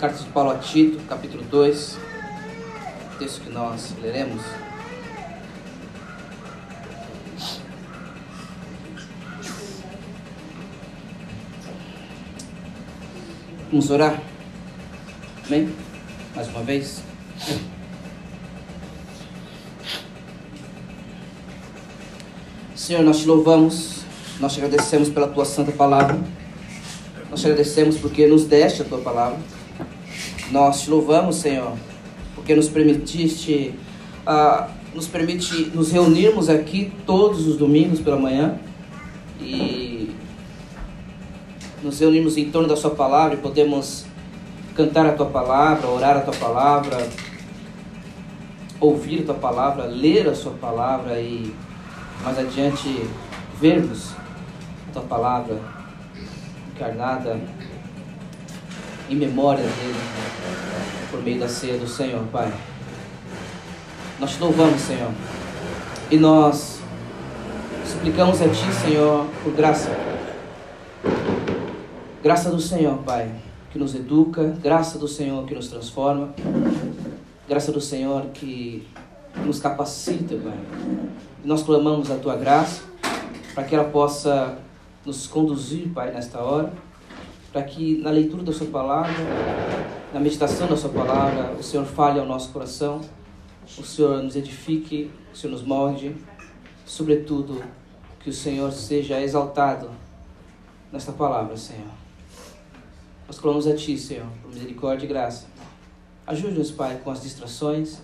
Carta de Paulo a Tito, capítulo 2, texto que nós leremos. Vamos orar? Amém? Mais uma vez. Senhor, nós te louvamos, nós te agradecemos pela tua santa palavra. Nós te agradecemos porque nos deste a tua palavra. Nós te louvamos, Senhor, porque nos permitiste, uh, nos permite nos reunirmos aqui todos os domingos pela manhã e nos reunirmos em torno da Sua palavra e podemos cantar a Tua palavra, orar a Tua palavra, ouvir a Tua palavra, ler a Sua palavra e mais adiante vermos a Tua palavra encarnada em memória dele, por meio da ceia do Senhor, Pai. Nós te louvamos, Senhor, e nós suplicamos a Ti, Senhor, por graça. Graça do Senhor, Pai, que nos educa, graça do Senhor que nos transforma, graça do Senhor que nos capacita, Pai. E nós clamamos a Tua graça para que ela possa nos conduzir, Pai, nesta hora para que na leitura da Sua palavra, na meditação da Sua palavra, o Senhor fale ao nosso coração, o Senhor nos edifique, o Senhor nos molde, sobretudo que o Senhor seja exaltado nesta palavra, Senhor. Nós clamamos a Ti, Senhor, por misericórdia e graça. Ajude-nos, Pai, com as distrações.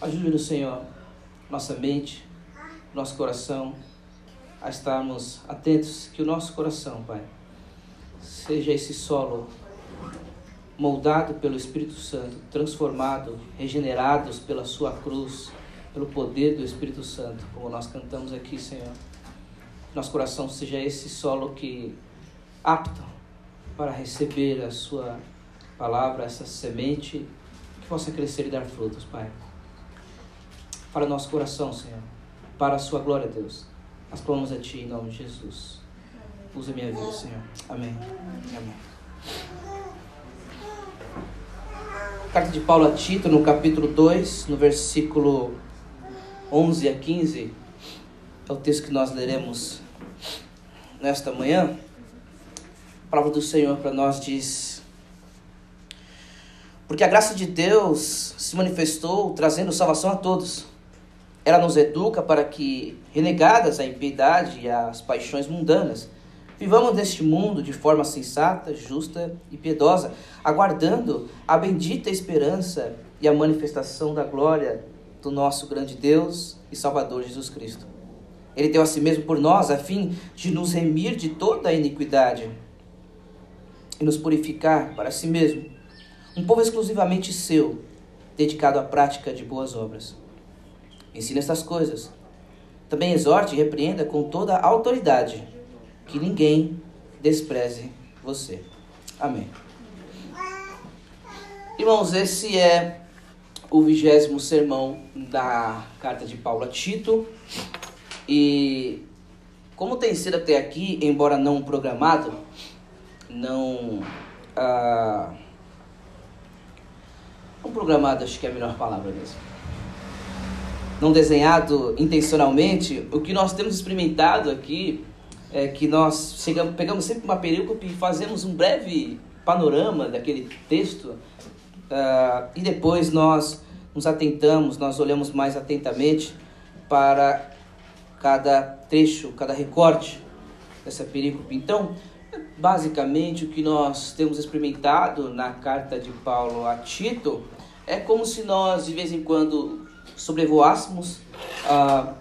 Ajude-nos, Senhor, nossa mente, nosso coração, a estarmos atentos que o nosso coração, Pai, seja esse solo moldado pelo Espírito Santo, transformado, regenerados pela sua cruz, pelo poder do Espírito Santo, como nós cantamos aqui, Senhor. Nosso coração seja esse solo que apto para receber a sua palavra, essa semente que possa crescer e dar frutos, Pai. Para nosso coração, Senhor, para a sua glória, Deus. Nós clamamos a Ti em nome de Jesus. Usa minha vida, Senhor. Amém. Amém. Carta de Paulo a Tito, no capítulo 2, no versículo 11 a 15, é o texto que nós leremos nesta manhã. A palavra do Senhor para nós diz: Porque a graça de Deus se manifestou trazendo salvação a todos. Ela nos educa para que, renegadas a impiedade e as paixões mundanas, Vivamos neste mundo de forma sensata, justa e piedosa, aguardando a bendita esperança e a manifestação da glória do nosso grande Deus e Salvador Jesus Cristo. Ele deu a si mesmo por nós, a fim de nos remir de toda a iniquidade e nos purificar para si mesmo, um povo exclusivamente seu, dedicado à prática de boas obras. Ensina estas coisas. Também exorte e repreenda com toda a autoridade que ninguém despreze você. Amém. Irmãos, esse é o vigésimo sermão da carta de Paulo a Tito. E como tem sido até aqui, embora não programado, não. Ah, não programado, acho que é a melhor palavra mesmo. Não desenhado intencionalmente, o que nós temos experimentado aqui é que nós chegamos, pegamos sempre uma perícope e fazemos um breve panorama daquele texto uh, e depois nós nos atentamos, nós olhamos mais atentamente para cada trecho, cada recorte dessa perícope. Então, basicamente o que nós temos experimentado na carta de Paulo a Tito é como se nós de vez em quando sobrevoássemos uh,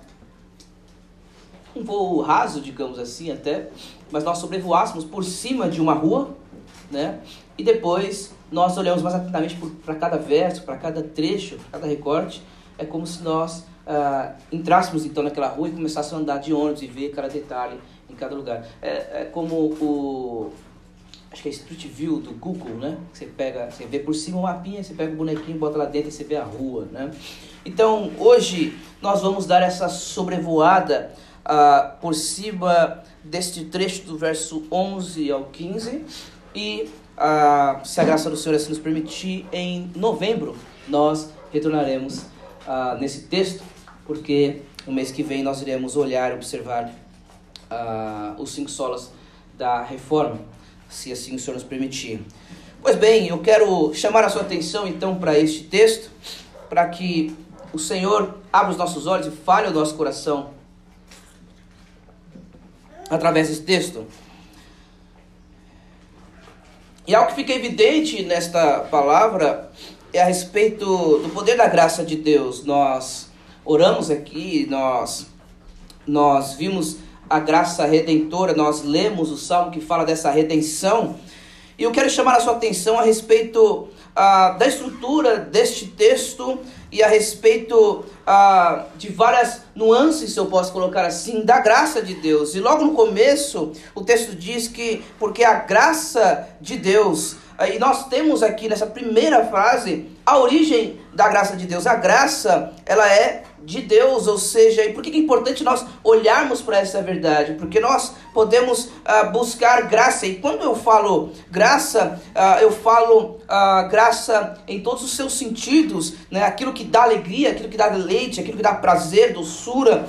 um voo raso, digamos assim, até, mas nós sobrevoássemos por cima de uma rua, né? E depois nós olhamos mais atentamente para cada verso, para cada trecho, para cada recorte. É como se nós ah, entrássemos então naquela rua e começássemos a andar de ônibus e ver cada detalhe em cada lugar. É, é como o acho que é Street View do Google, né? Você pega, você vê por cima o mapinha, você pega o bonequinho, bota lá dentro e você vê a rua, né? Então, hoje nós vamos dar essa sobrevoada uh, por cima deste trecho do verso 11 ao 15 e ah, se a graça do Senhor assim nos permitir, em novembro nós retornaremos ah, nesse texto, porque no mês que vem nós iremos olhar observar ah, os cinco solas da reforma, se assim o Senhor nos permitir. Pois bem, eu quero chamar a sua atenção então para este texto, para que o Senhor abra os nossos olhos e fale o nosso coração através desse texto. E algo que fica evidente nesta palavra é a respeito do poder da graça de Deus. Nós oramos aqui, nós nós vimos a graça redentora, nós lemos o salmo que fala dessa redenção. E eu quero chamar a sua atenção a respeito ah, da estrutura deste texto e a respeito ah, de várias nuances, se eu posso colocar assim, da graça de Deus. E logo no começo, o texto diz que, porque a graça de Deus, e nós temos aqui nessa primeira frase a origem da graça de Deus. A graça, ela é de Deus, ou seja, e por que é importante nós olharmos para essa verdade? Porque nós podemos uh, buscar graça, e quando eu falo graça, uh, eu falo uh, graça em todos os seus sentidos, né? aquilo que dá alegria, aquilo que dá deleite, aquilo que dá prazer, doçura,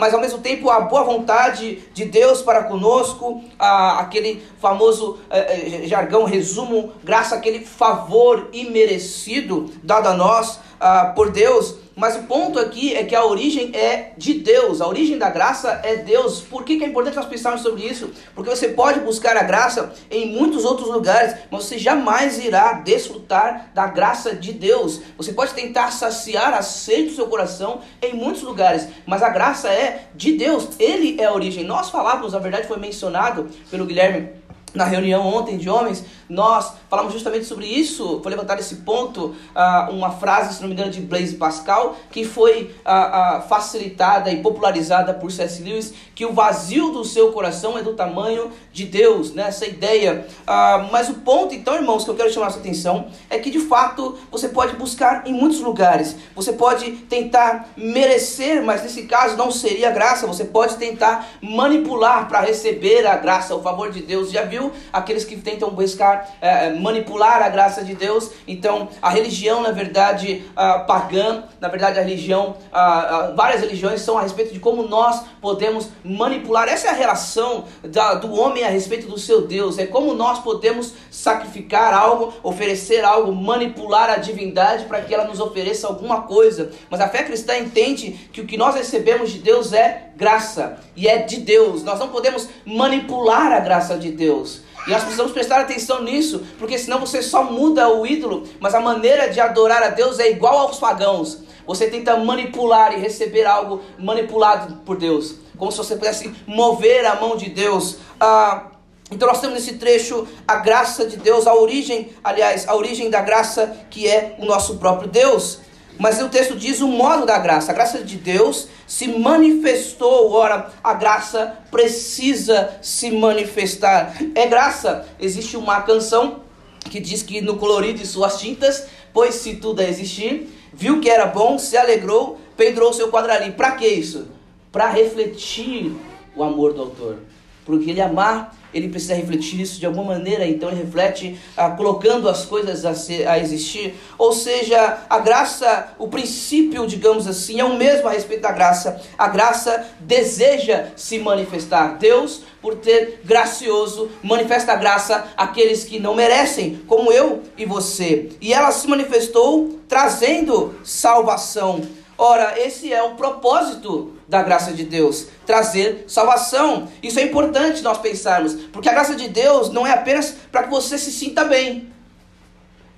mas ao mesmo tempo a boa vontade de Deus para conosco, aquele famoso eh, eh, jargão, resumo, graça, aquele favor imerecido dado a nós por Deus. Mas o ponto aqui é que a origem é de Deus, a origem da graça é Deus. Por que, que é importante nós pensarmos sobre isso? Porque você pode buscar a graça em muitos outros lugares, mas você jamais irá desfrutar da graça de Deus. Você pode tentar saciar a sede do seu coração em muitos lugares, mas a graça é de Deus, Ele é a origem. Nós falávamos, a verdade foi mencionado pelo Guilherme na reunião ontem de homens, nós falamos justamente sobre isso, foi levantado esse ponto, uh, uma frase, se não me engano, de Blaise Pascal, que foi uh, uh, facilitada e popularizada por C.S. Lewis, que o vazio do seu coração é do tamanho de Deus, né? essa ideia. mas o ponto, então, irmãos, que eu quero chamar a sua atenção, é que de fato você pode buscar em muitos lugares, você pode tentar merecer, mas nesse caso não seria graça, você pode tentar manipular para receber a graça, o favor de Deus. Já viu aqueles que tentam buscar é, manipular a graça de Deus. Então, a religião, na verdade, uh, pagã, na verdade, a religião, uh, uh, várias religiões são a respeito de como nós podemos manipular. Essa é a relação da, do homem a respeito do seu Deus. É como nós podemos sacrificar algo, oferecer algo, manipular a divindade para que ela nos ofereça alguma coisa. Mas a fé cristã entende que o que nós recebemos de Deus é graça e é de Deus. Nós não podemos manipular a graça de Deus. E nós precisamos prestar atenção nisso, porque senão você só muda o ídolo, mas a maneira de adorar a Deus é igual aos pagãos. Você tenta manipular e receber algo manipulado por Deus, como se você pudesse mover a mão de Deus. Ah, então nós temos nesse trecho a graça de Deus, a origem, aliás, a origem da graça que é o nosso próprio Deus. Mas o texto diz o modo da graça. A graça de Deus se manifestou. Ora, a graça precisa se manifestar. É graça. Existe uma canção que diz que no colorido de suas tintas, pois se tudo é existir, viu que era bom, se alegrou, pendurou seu quadralinho. Para que isso? Para refletir o amor do autor. Porque ele amar ele precisa refletir isso de alguma maneira, então ele reflete ah, colocando as coisas a, ser, a existir. Ou seja, a graça, o princípio, digamos assim, é o mesmo a respeito da graça. A graça deseja se manifestar. Deus, por ter gracioso, manifesta a graça àqueles que não merecem, como eu e você. E ela se manifestou trazendo salvação. Ora, esse é o propósito da graça de Deus, trazer salvação. Isso é importante nós pensarmos, porque a graça de Deus não é apenas para que você se sinta bem.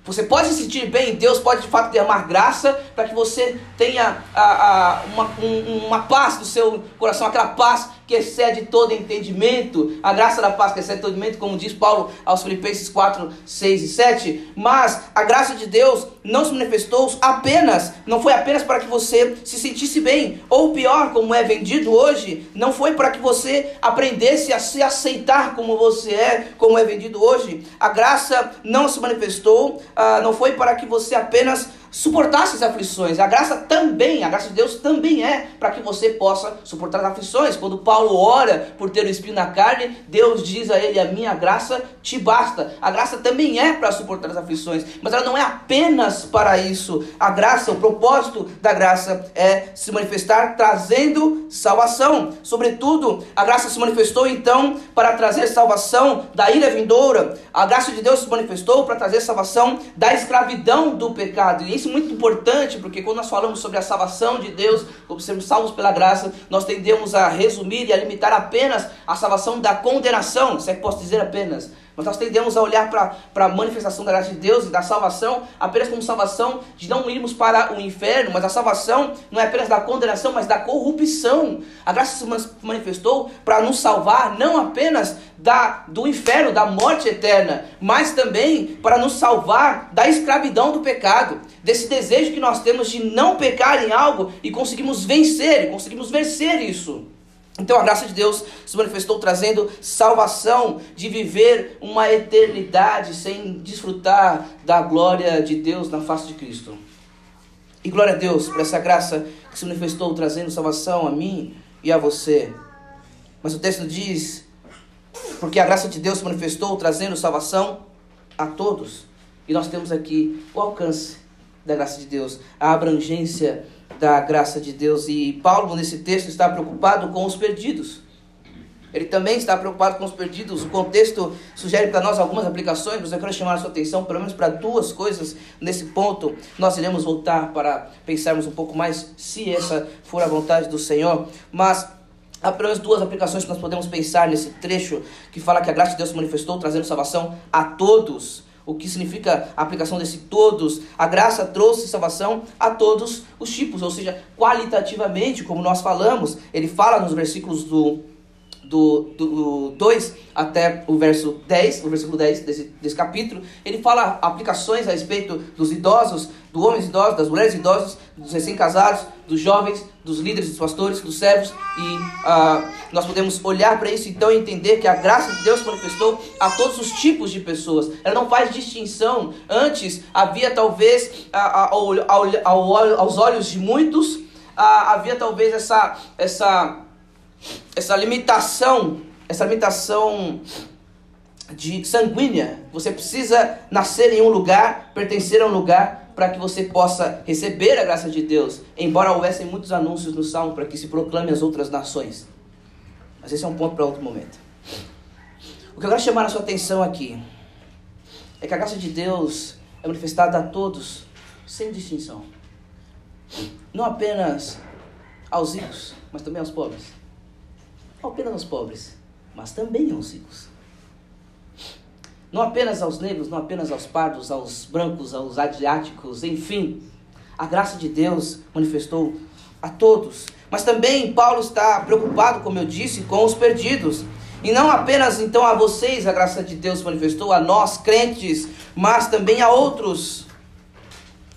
Você pode se sentir bem, Deus pode de fato derramar graça para que você tenha a, a, uma, um, uma paz no seu coração, aquela paz que excede todo entendimento, a graça da paz que excede todo entendimento, como diz Paulo aos Filipenses 4, 6 e 7. Mas a graça de Deus não se manifestou apenas, não foi apenas para que você se sentisse bem, ou pior, como é vendido hoje, não foi para que você aprendesse a se aceitar como você é, como é vendido hoje. A graça não se manifestou, ah, não foi para que você apenas suportasse as aflições. A graça também, a graça de Deus também é para que você possa suportar as aflições. Quando Paulo ora por ter o espinho na carne, Deus diz a ele: A minha graça te basta. A graça também é para suportar as aflições, mas ela não é apenas para isso. A graça, o propósito da graça é se manifestar trazendo salvação. Sobretudo, a graça se manifestou então para trazer salvação da ira vindoura. A graça de Deus se manifestou para trazer salvação da escravidão do pecado. E isso é muito importante, porque quando nós falamos sobre a salvação de Deus, como sermos salvos pela graça, nós tendemos a resumir e a limitar apenas a salvação da condenação, se é que posso dizer apenas. Mas nós tendemos a olhar para a manifestação da graça de Deus e da salvação apenas como salvação de não irmos para o inferno, mas a salvação não é apenas da condenação, mas da corrupção. A graça se manifestou para nos salvar não apenas da, do inferno, da morte eterna, mas também para nos salvar da escravidão do pecado, desse desejo que nós temos de não pecar em algo e conseguimos vencer, conseguimos vencer isso. Então a graça de Deus se manifestou trazendo salvação de viver uma eternidade sem desfrutar da glória de Deus na face de Cristo. E glória a Deus por essa graça que se manifestou trazendo salvação a mim e a você. Mas o texto diz: porque a graça de Deus se manifestou trazendo salvação a todos. E nós temos aqui o alcance da graça de Deus, a abrangência da graça de Deus. E Paulo, nesse texto, está preocupado com os perdidos. Ele também está preocupado com os perdidos. O contexto sugere para nós algumas aplicações, mas eu quero chamar a sua atenção pelo menos para duas coisas nesse ponto. Nós iremos voltar para pensarmos um pouco mais, se essa for a vontade do Senhor. Mas há pelo menos duas aplicações que nós podemos pensar nesse trecho que fala que a graça de Deus se manifestou trazendo salvação a todos o que significa a aplicação desse todos. A graça trouxe salvação a todos os tipos, ou seja, qualitativamente, como nós falamos, ele fala nos versículos do do, do 2 até o verso 10, o versículo 10 desse, desse capítulo, ele fala aplicações a respeito dos idosos, dos homens idosos, das mulheres idosas, dos recém-casados, dos jovens, dos líderes, dos pastores, dos servos, e uh, nós podemos olhar para isso então e entender que a graça de Deus manifestou a todos os tipos de pessoas. Ela não faz distinção. Antes havia talvez, uh, ao, ao, ao, aos olhos de muitos, uh, havia talvez essa, essa essa limitação, essa limitação de sanguínea. Você precisa nascer em um lugar, pertencer a um lugar para que você possa receber a graça de Deus. Embora houvessem muitos anúncios no Salmo para que se proclame as outras nações. Mas esse é um ponto para outro momento. O que eu quero chamar a sua atenção aqui é que a graça de Deus é manifestada a todos, sem distinção. Não apenas aos ricos, mas também aos pobres apenas aos pobres, mas também aos ricos. Não apenas aos negros, não apenas aos pardos, aos brancos, aos asiáticos, enfim. A graça de Deus manifestou a todos. Mas também Paulo está preocupado, como eu disse, com os perdidos. E não apenas então a vocês a graça de Deus manifestou, a nós crentes, mas também a outros.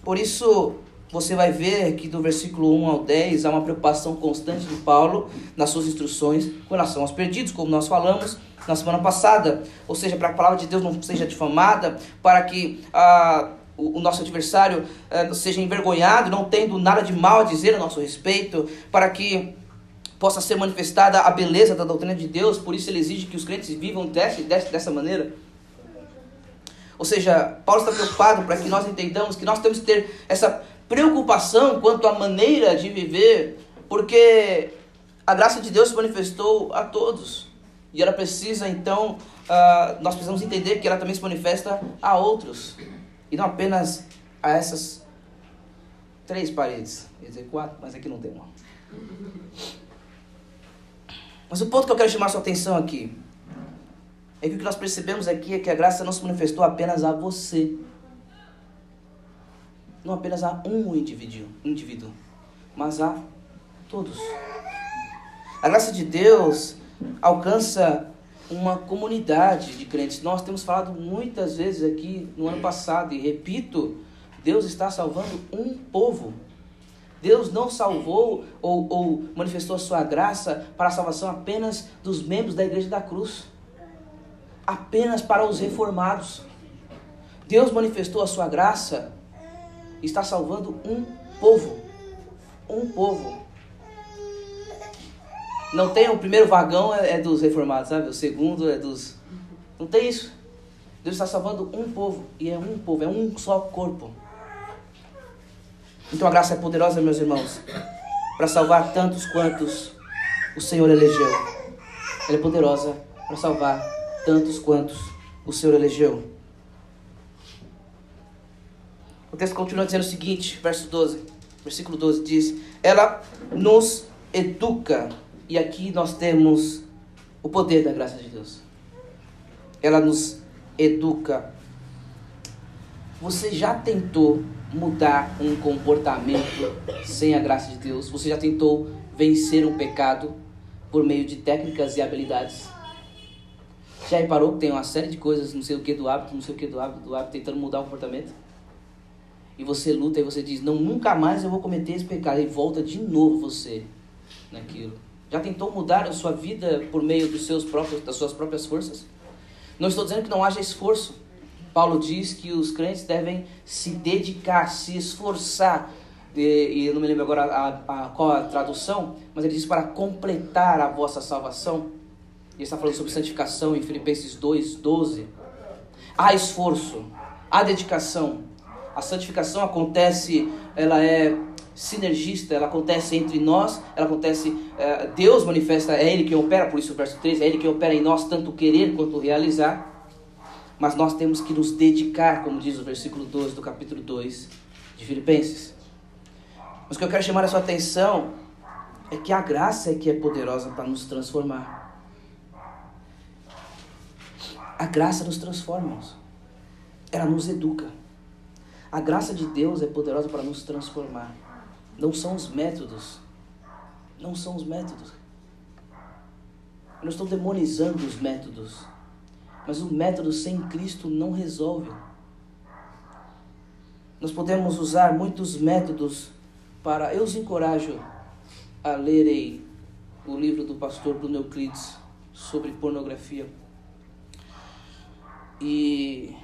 Por isso, você vai ver que do versículo 1 ao 10 há uma preocupação constante de Paulo nas suas instruções com relação aos perdidos, como nós falamos na semana passada. Ou seja, para que a palavra de Deus não seja difamada, para que ah, o, nosso adversário ah, seja envergonhado, não tendo nada de mal a dizer a nosso respeito, para que possa ser manifestada a beleza da doutrina de Deus, por isso ele exige que os crentes vivam desse, desse, dessa maneira. Ou seja, Paulo está preocupado para que nós entendamos que nós temos que ter essa preocupação quanto à maneira de viver, porque a graça de Deus se manifestou a todos. E ela precisa, então, uh, nós precisamos entender que ela também se manifesta a outros. E não apenas a essas três paredes. Quer dizer, quatro, mas aqui não tem uma. Mas o ponto que eu quero chamar sua atenção aqui é que o que nós percebemos aqui é que a graça não se manifestou apenas a você não apenas a um indivíduo, indivíduo mas a todos. A graça de Deus alcança uma comunidade de crentes. Nós temos falado muitas vezes aqui no ano passado, e repito, Deus está salvando um povo. Deus não salvou ou, ou, manifestou a sua graça para a salvação apenas dos membros da igreja da cruz, apenas para os reformados. Deus manifestou a sua graça está salvando um povo. Um povo. Não tem o primeiro vagão é, é dos reformados, sabe? O segundo é dos. Não tem isso. Deus está salvando um povo. E é um povo, é um só corpo. Então a graça é poderosa, meus irmãos, para salvar tantos quantos o Senhor elegeu. Ela é poderosa para salvar tantos quantos o Senhor elegeu. O texto continua dizendo o seguinte, verso 12, versículo 12 diz: Ela nos educa. E aqui nós temos o poder da graça de Deus. Ela nos educa. Você já tentou mudar um comportamento sem a graça de Deus? Você já tentou vencer um pecado por meio de técnicas e habilidades? Já reparou que tem uma série de coisas, não sei o que do hábito, não sei o que do hábito, do hábito, tentando mudar o comportamento? E você luta e você diz, não, nunca mais eu vou cometer esse pecado. E volta de novo você naquilo. Já tentou mudar a sua vida por meio dos seus próprios, das suas próprias forças? Não estou dizendo que não haja esforço. Paulo diz que os crentes devem se dedicar, se esforçar. E, eu não me lembro agora a, a, a, qual a tradução, mas ele diz para completar a vossa salvação. Ele está falando sobre santificação em Filipenses 2, 12. Há esforço, há dedicação. A santificação acontece, ela é sinergista, ela acontece entre nós, ela acontece, é, Deus manifesta, é Ele que opera, por isso o verso 3, é Ele que opera em nós tanto querer quanto realizar, mas nós temos que nos dedicar, como diz o versículo 12 do capítulo 2 de Filipenses. Mas o que eu quero chamar a sua atenção é que a graça é que é poderosa para nos transformar. A graça nos transforma, ela nos educa. A graça de Deus é poderosa para nos transformar. Não são os métodos. Não são os métodos. Eu não estou demonizando os métodos. Mas o método sem Cristo não resolve. Nós podemos usar muitos métodos para. Eu os encorajo a lerem o livro do pastor Bruno Euclides sobre pornografia. E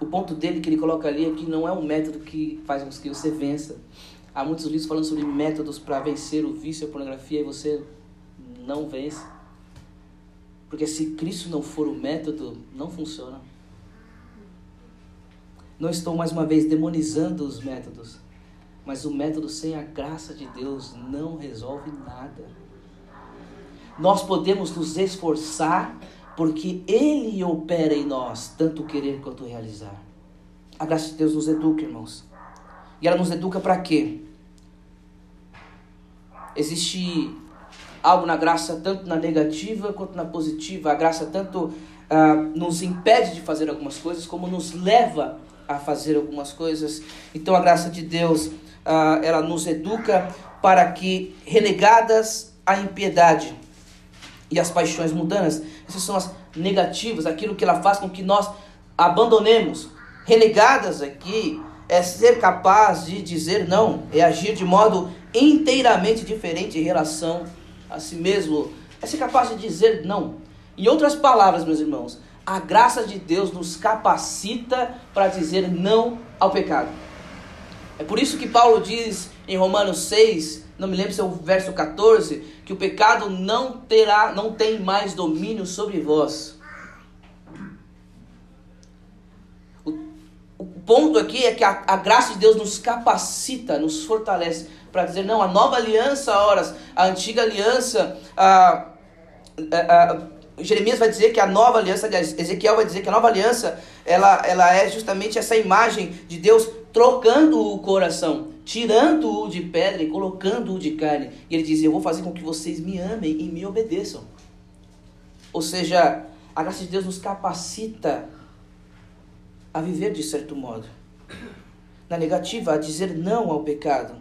o ponto dele que ele coloca ali é que não é um método que faz com que você vença, Há muitos livros falando sobre métodos para vencer o vício e a pornografia e você não vence. Porque se Cristo não for o método, não funciona. Não estou mais uma vez demonizando os métodos, mas o método sem a graça de Deus não resolve nada. Nós podemos nos esforçar porque Ele opera em nós, tanto querer quanto realizar. A graça de Deus nos educa, irmãos. E ela nos educa para quê? Existe algo na graça, tanto na negativa quanto na positiva. A graça tanto ah, nos impede de fazer algumas coisas, como nos leva a fazer algumas coisas. Então a graça de Deus, ah, ela nos educa para que, renegadas a impiedade e as paixões mundanas, essas são as negativas, aquilo que ela faz com que nós abandonemos. Renegadas aqui é ser capaz de dizer não, é agir de modo inteiramente diferente em relação a si mesmo, é ser capaz de dizer não. Em outras palavras, meus irmãos, a graça de Deus nos capacita para dizer não ao pecado. É por isso que Paulo diz em Romanos 6, não me lembro se é o verso 14, que o pecado não terá, não tem mais domínio sobre vós. O ponto aqui é que a, a graça de Deus nos capacita, nos fortalece para dizer, não, a nova aliança, horas, a antiga aliança, a, a, a, Jeremias vai dizer que a nova aliança, aliás, Ezequiel vai dizer que a nova aliança, ela, ela é justamente essa imagem de Deus trocando o coração, tirando-o de pedra e colocando-o de carne. E ele diz, eu vou fazer com que vocês me amem e me obedeçam. Ou seja, a graça de Deus nos capacita a viver de certo modo. Na negativa, a dizer não ao pecado.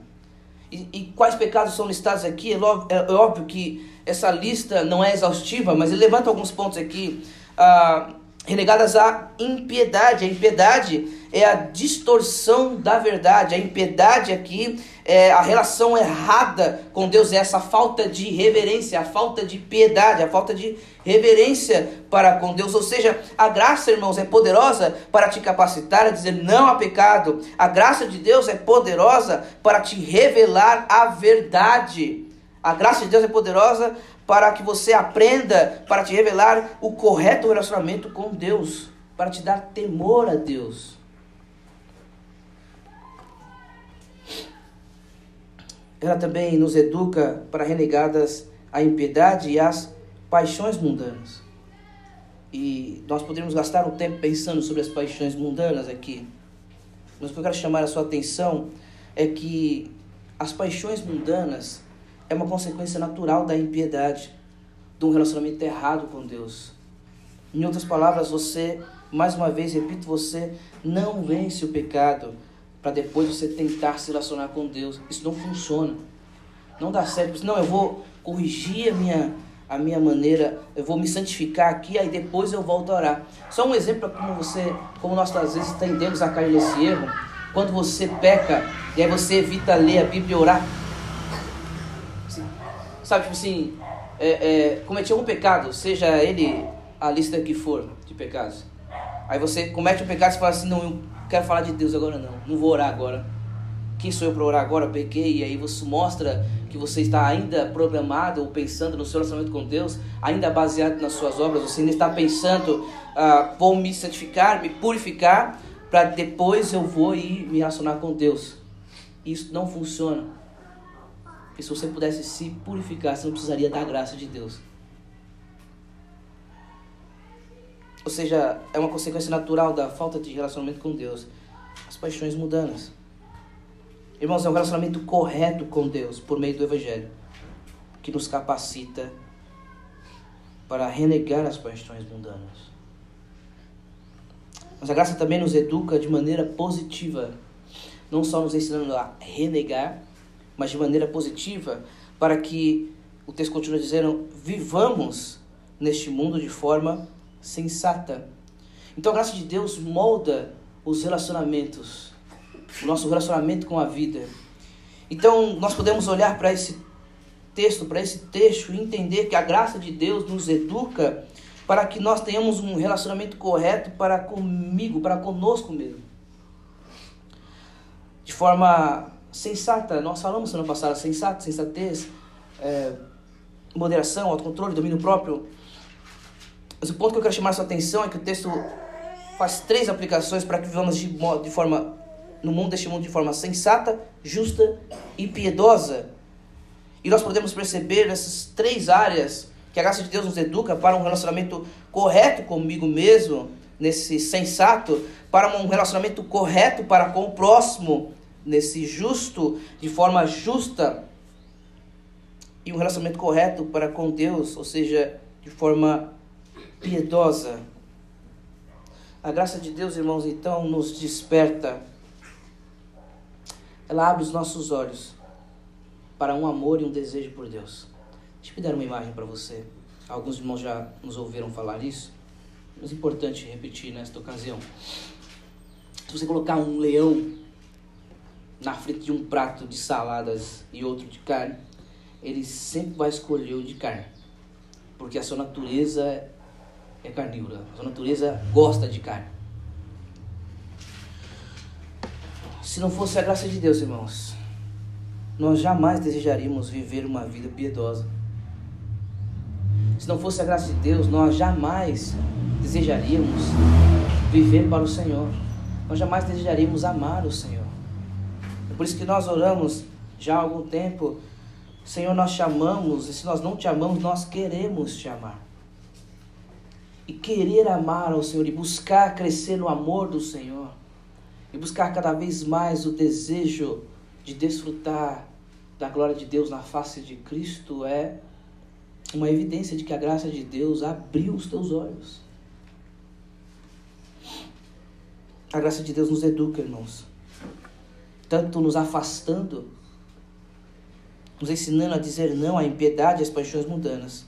E, e quais pecados são listados aqui? É, é, é, óbvio que essa lista não é exaustiva, mas ele levanta alguns pontos aqui. Ah, renegadas à impiedade. A impiedade é a distorção da verdade. A impiedade aqui é a relação errada com Deus, é essa falta de reverência, a falta de piedade, a falta de reverência para com Deus. Ou seja, a graça, irmãos, é poderosa para te capacitar a dizer não a pecado. A graça de Deus é poderosa para te revelar a verdade. A graça de Deus é poderosa para que você aprenda, para te revelar o correto relacionamento com Deus, para te dar temor a Deus. Ela também nos educa para renegadas a impiedade e as paixões mundanas. E nós poderíamos gastar um tempo pensando sobre as paixões mundanas aqui. Mas o que eu quero chamar a sua atenção é que as paixões mundanas é uma consequência natural da impiedade, de um relacionamento errado com Deus. Em outras palavras, você, mais uma vez, repito, você não vence o pecado para depois você tentar se relacionar com Deus. Isso não funciona. Não dá certo. Não, eu vou corrigir a minha, a minha maneira, eu vou me santificar aqui, aí depois eu volto a orar. Só um exemplo para como você, como nós às vezes tendemos a cair nesse erro. Quando você peca e aí você evita ler a Bíblia e orar, sabe, tipo assim, é, é, cometer um pecado, seja ele a lista que for de pecados. Aí você comete um pecado e fala assim, não, eu quero falar de Deus agora não, não vou orar agora. Quem sou eu para orar agora? Pequei, e aí você mostra que você está ainda programado ou pensando no seu relacionamento com Deus, ainda baseado nas suas obras, você ainda está pensando, ah, vou me santificar, me purificar, para depois eu vou ir me relacionar com Deus. Isso não funciona. Porque se você pudesse se purificar, você não precisaria da graça de Deus. Ou seja, é uma consequência natural da falta de relacionamento com Deus. As paixões mundanas. Irmãos, é um relacionamento correto com Deus por meio do Evangelho que nos capacita para renegar as paixões mundanas. Mas a graça também nos educa de maneira positiva, não só nos ensinando a renegar, mas de maneira positiva, para que o texto continua dizendo: vivamos neste mundo de forma sensata. Então a graça de Deus molda os relacionamentos, o nosso relacionamento com a vida. Então nós podemos olhar para esse texto, para esse texto e entender que a graça de Deus nos educa para que nós tenhamos um relacionamento correto para comigo, para conosco mesmo. De forma sensata. Nós falamos semana passada, sensato, sensatez, é, moderação, autocontrole, domínio próprio. Mas o ponto que eu quero chamar a sua atenção é que o texto faz três aplicações para que vivamos de, de forma no mundo deste mundo de forma sensata, justa e piedosa. E nós podemos perceber nessas três áreas que a graça de Deus nos educa para um relacionamento correto comigo mesmo, nesse sensato, para um relacionamento correto para com o próximo, nesse justo, de forma justa, e um relacionamento correto para com Deus, ou seja, de forma piedosa. A graça de Deus, irmãos, então nos desperta. Ela abre os nossos olhos para um amor e um desejo por Deus. Deixa eu dar uma imagem para você. Alguns irmãos já nos ouviram falar isso, mas é importante repetir nesta ocasião. Se você colocar um leão na frente de um prato de saladas e outro de carne, ele sempre vai escolher o de carne. Porque a sua natureza é carnívora, a sua natureza gosta de carne. Se não fosse a graça de Deus, irmãos, nós jamais desejaríamos viver uma vida piedosa. Se não fosse a graça de Deus, nós jamais desejaríamos viver para o Senhor. Nós jamais desejaríamos amar o Senhor. Por isso que nós oramos já há algum tempo. Senhor, nós te amamos, e se nós não te amamos, nós queremos te amar. E querer amar ao Senhor e buscar crescer no amor do Senhor, e buscar cada vez mais o desejo de desfrutar da glória de Deus na face de Cristo é uma evidência de que a graça de Deus abriu os teus olhos. A graça de Deus nos educa, irmãos tanto nos afastando, nos ensinando a dizer não à impiedade e às paixões mundanas.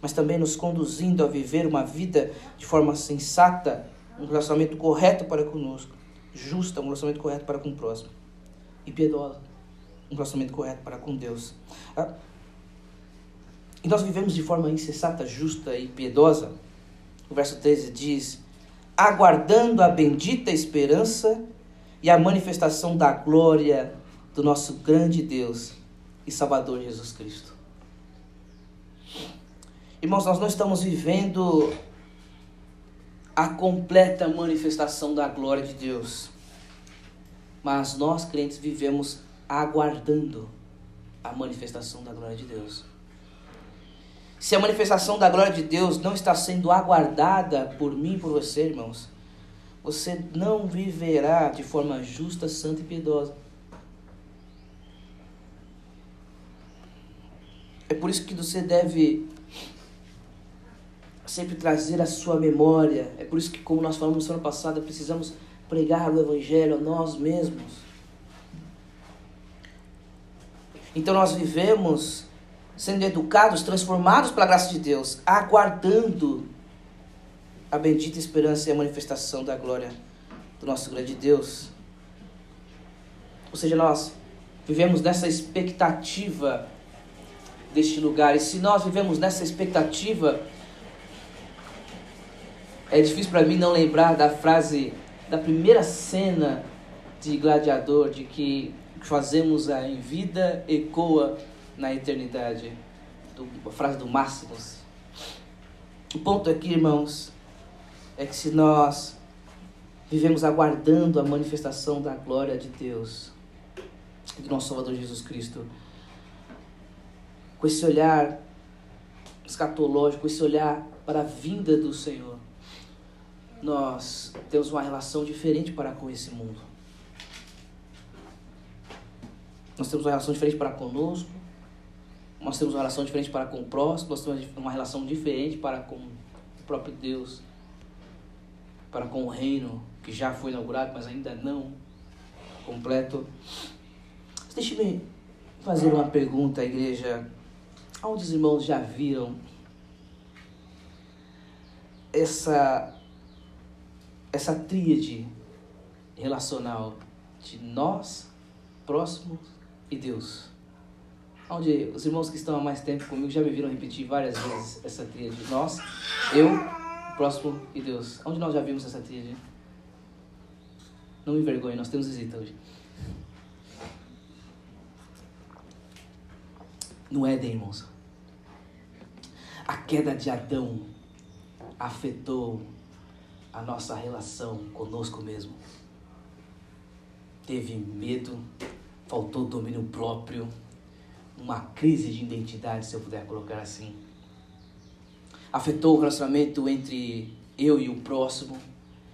mas também nos conduzindo a viver uma vida de forma sensata, um relacionamento correto para conosco, justa, um relacionamento correto para com o próximo, e piedosa, um relacionamento correto para com Deus. Ah, e nós vivemos de forma insensata, justa e piedosa. O verso 13 diz: aguardando a bendita esperança e a manifestação da glória do nosso grande Deus e Salvador Jesus Cristo. Irmãos, nós não estamos vivendo a completa manifestação da glória de Deus, mas nós crentes vivemos aguardando a manifestação da glória de Deus. Se a manifestação da glória de Deus não está sendo aguardada por mim e por você, irmãos, você não viverá de forma justa, santa e piedosa. É por isso que você deve sempre trazer a sua memória. É por isso que, como nós falamos semana passada, precisamos pregar o Evangelho a nós mesmos. Então nós vivemos sendo educados, transformados pela graça de Deus, aguardando a bendita esperança e a manifestação da glória do nosso grande Deus. Ou seja, nós vivemos nessa expectativa deste lugar. E se nós vivemos nessa expectativa, é difícil para mim não lembrar da frase da primeira cena de Gladiador, de que fazemos a em vida ecoa na eternidade. Do, a frase do Máximos. O ponto aqui, irmãos, é que se nós vivemos aguardando a manifestação da glória de Deus, do nosso Salvador Jesus Cristo, com esse olhar escatológico, esse olhar para a vinda do Senhor, nós temos uma relação diferente para com esse mundo. Nós temos uma relação diferente para conosco, nós temos uma relação diferente para com o próximo, nós temos uma relação diferente para com o próprio Deus, para com o reino que já foi inaugurado, mas ainda não completo. Deixe-me fazer uma pergunta à igreja. Onde os irmãos já viram essa essa tríade relacional de nós, próximos e Deus? onde os irmãos que estão há mais tempo comigo já me viram repetir várias vezes essa tríade. Nós, eu, próximo e Deus. Onde nós já vimos essa tríade? Não me envergonhe, nós temos visita hoje. No Éden, irmãos. A queda de Adão afetou a nossa relação conosco mesmo. Teve medo, faltou domínio próprio uma crise de identidade, se eu puder colocar assim. Afetou o relacionamento entre eu e o próximo.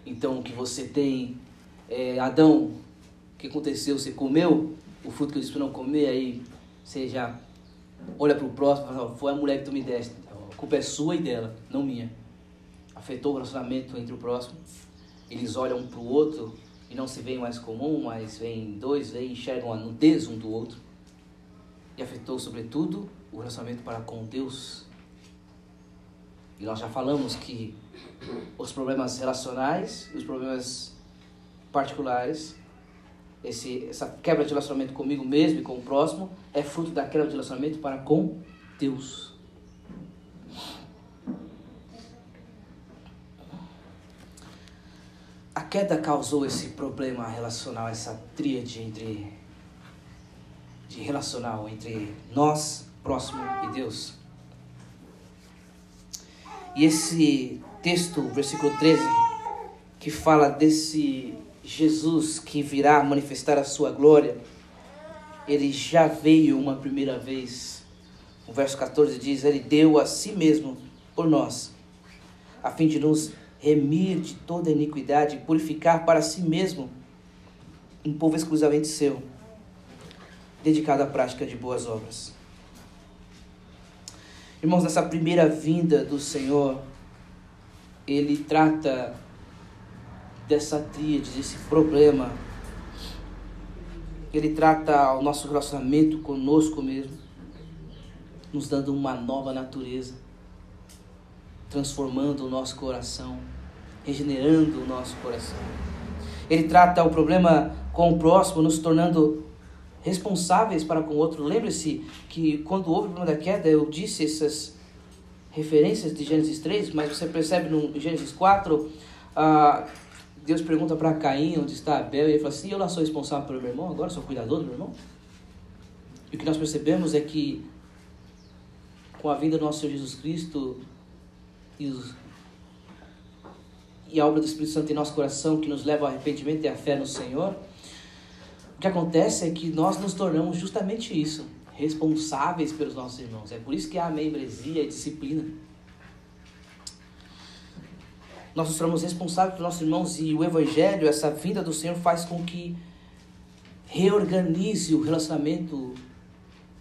Então, o que você tem, é, Adão, o que aconteceu? Você comeu o fruto que eu disse para não comer, aí você já olha para o próximo e fala: Foi a mulher que tu me deste. A culpa é sua e dela, não minha. Afetou o relacionamento entre o próximo. Eles olham um para o outro e não se veem mais comum, mas vêm dois, vêm, enxergam a nudez um do outro e afetou, sobretudo, o relacionamento para com Deus. E nós já falamos que os problemas relacionais, os problemas particulares, esse, essa quebra de relacionamento comigo mesmo e com o próximo, é fruto da quebra de relacionamento para com Deus. A queda causou esse problema relacional, essa tríade entre de relacional entre nós, próximo e Deus. E esse texto, versículo 13, que fala desse Jesus que virá manifestar a sua glória, ele já veio uma primeira vez. O verso 14 diz: Ele deu a si mesmo por nós, a fim de nos remir de toda iniquidade e purificar para si mesmo um povo exclusivamente seu dedicado à prática de boas obras. Irmãos, nessa primeira vinda do Senhor, ele trata dessa tríade, desse problema. Ele trata o nosso relacionamento conosco mesmo, nos dando uma nova natureza. transformando o nosso coração, regenerando o nosso coração. Ele trata o problema com o próximo, nos tornando responsáveis para com o outro. Lembre-se que quando houve o problema da queda, eu disse essas referências de Gênesis 3, mas você percebe no Gênesis 4, ah, Deus pergunta para Caim onde está Abel, e ele fala assim: Eu não sou responsável pelo meu irmão, agora sou cuidador do meu irmão. E o que nós percebemos é que, com a vinda do nosso Senhor Jesus Cristo e, os, e a obra do Espírito Santo em nosso coração, que nos leva ao arrependimento e à fé no Senhor, que acontece é que nós nos tornamos justamente isso, responsáveis pelos nossos irmãos. É por isso que há membresia e disciplina. Nós nos tornamos responsáveis pelos nossos irmãos e o Evangelho, essa vinda do Senhor, faz com que reorganize o relacionamento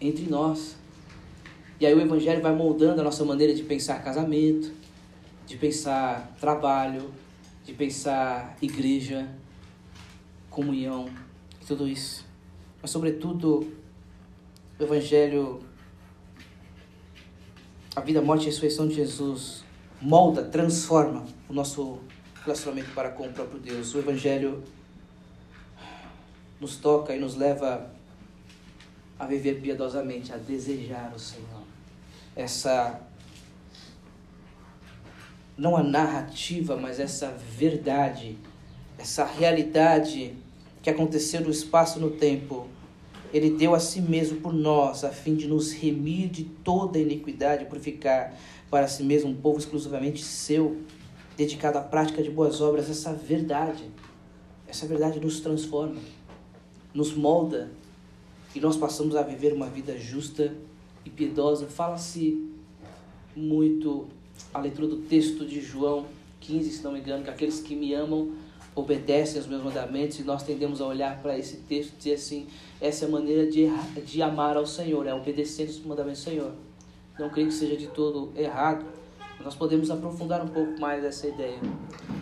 entre nós. E aí o Evangelho vai moldando a nossa maneira de pensar casamento, de pensar trabalho, de pensar igreja, comunhão e tudo isso. Mas, sobretudo, o Evangelho, a vida, morte e ressurreição de Jesus molda, transforma o nosso relacionamento para com o próprio Deus. O Evangelho nos toca e nos leva a viver piedosamente, a desejar o Senhor. Essa não a narrativa, mas essa verdade, essa realidade que aconteceu no espaço e no tempo. Ele deu a si mesmo por nós, a fim de nos remir de toda iniquidade, purificar para si mesmo um povo exclusivamente seu, dedicado à prática de boas obras. Essa verdade, essa verdade nos transforma, nos molda e nós passamos a viver uma vida justa e piedosa. Fala-se muito a leitura do texto de João 15, se não me engano, que aqueles que me amam obedecem aos meus mandamentos e nós tendemos a olhar para esse texto e dizer assim, essa é a maneira de, de amar ao Senhor, é obedecendo os mandamentos do Senhor. Não creio que seja de todo errado, nós podemos aprofundar um pouco mais essa ideia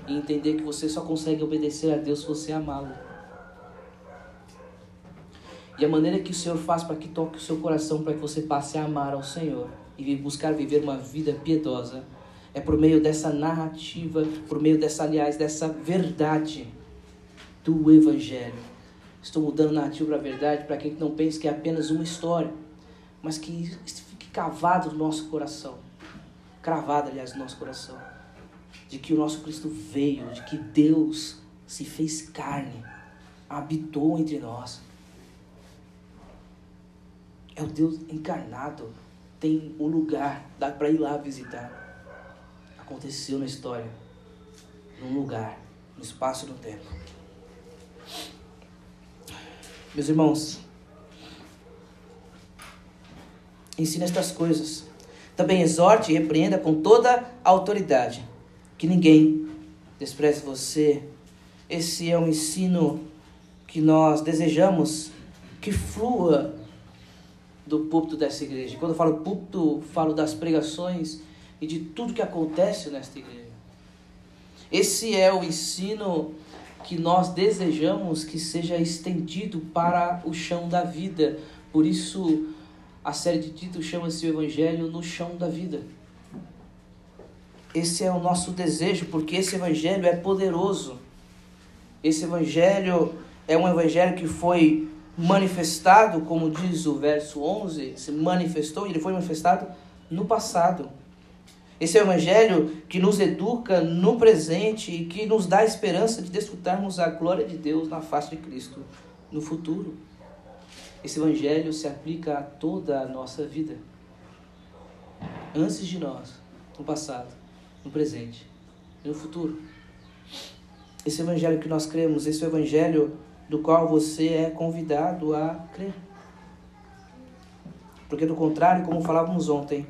e entender que você só consegue obedecer a Deus se você amá-lo. E a maneira que o Senhor faz para que toque o seu coração, para que você passe a amar ao Senhor e buscar viver uma vida piedosa, é por meio dessa narrativa, por meio dessa, aliás, dessa verdade do Evangelho. Estou mudando narrativa para a verdade para que não pense que é apenas uma história, mas que fique cavado no nosso coração. Cravado, aliás, no nosso coração. De que o nosso Cristo veio, de que Deus se fez carne, habitou entre nós. É o Deus encarnado, tem um lugar, dá para ir lá visitar aconteceu na história, num lugar, no espaço e no tempo. Meus irmãos, ensina estas coisas. Também exorte e repreenda com toda autoridade. Que ninguém despreze você. Esse é um ensino que nós desejamos que flua do púlpito dessa igreja. Quando eu falo púlpito, falo das pregações e de tudo que acontece nesta igreja. Esse é o ensino que nós desejamos que seja estendido para o chão da vida. Por isso, a série de títulos chama-se o Evangelho no chão da vida. Esse é o nosso desejo, porque esse Evangelho é poderoso. Esse Evangelho é um Evangelho que foi manifestado, como diz o verso 11, se manifestou, ele foi manifestado no passado. Esse é o Evangelho que nos educa no presente e que nos dá a esperança de desfrutarmos a glória de Deus na face de Cristo no futuro. Esse Evangelho se aplica a toda a nossa vida. Antes de nós, no passado, no presente e no futuro. Esse Evangelho que nós cremos, esse é o Evangelho do qual você é convidado a crer. Porque, do contrário, como falávamos ontem,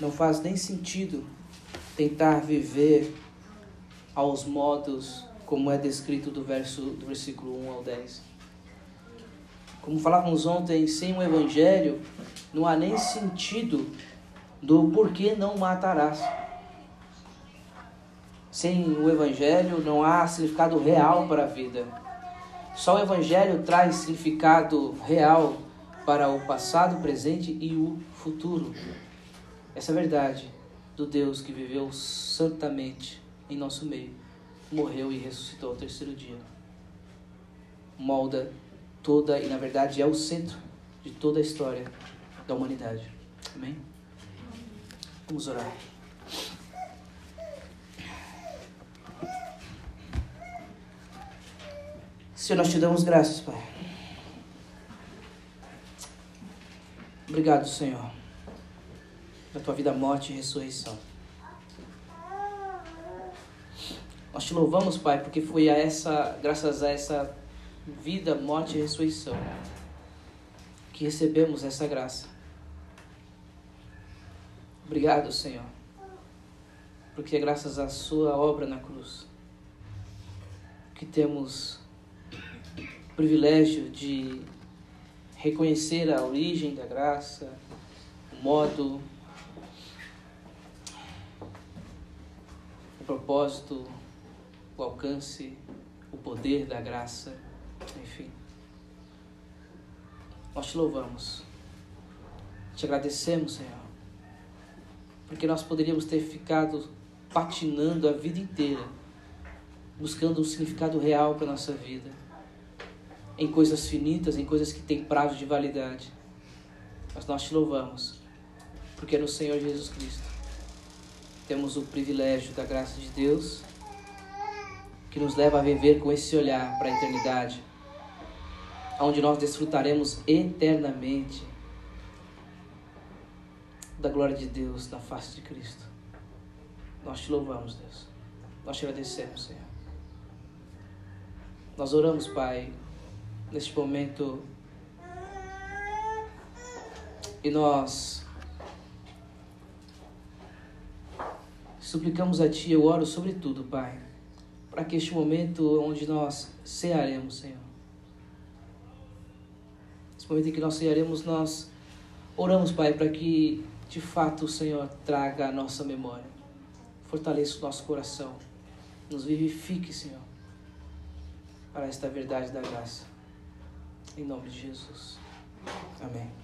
não faz nem sentido tentar viver aos modos como é descrito do verso do versículo 1 ao 10. Como falávamos ontem, sem o evangelho não há nem sentido do porquê não matarás. Sem o evangelho não há significado real para a vida. Só o evangelho traz significado real para o passado, presente e o futuro. Essa é verdade. do Deus que viveu santamente em nosso meio, morreu e ressuscitou ao terceiro dia. Molda toda, e na verdade é o centro de toda a história da humanidade. Amém? Vamos orar. Senhor, nós te damos graças, Pai. Obrigado, Senhor, pela tua vida, morte e ressurreição. Nós te louvamos, Pai, porque foi a essa, graças a essa vida, morte e ressurreição que recebemos essa graça. Obrigado, Senhor, porque é graças à Sua obra na cruz que temos o privilégio de reconhecer a origem da graça, o modo, o propósito, o alcance, o poder da graça, enfim. Nós te louvamos, te agradecemos, Senhor, porque nós poderíamos ter ficado patinando a vida inteira, buscando um significado real para a nossa vida, em coisas finitas, em coisas que têm prazo de validade. Mas nós te louvamos, porque no Senhor Jesus Cristo temos o privilégio da graça de Deus que nos leva a viver com esse olhar para a eternidade onde nós desfrutaremos eternamente da glória de Deus na face de Cristo. Nós te louvamos, Deus. Nós te agradecemos, Senhor. Nós oramos, Pai, neste momento. E nós suplicamos a Ti, eu oro sobre tudo, Pai, para que este momento onde nós cearemos, Senhor, Nesse momento em que nós cearemos, nós oramos, Pai, para que de fato o Senhor traga a nossa memória, fortaleça o nosso coração, nos vivifique, Senhor, para esta verdade da graça. Em nome de Jesus. Amém.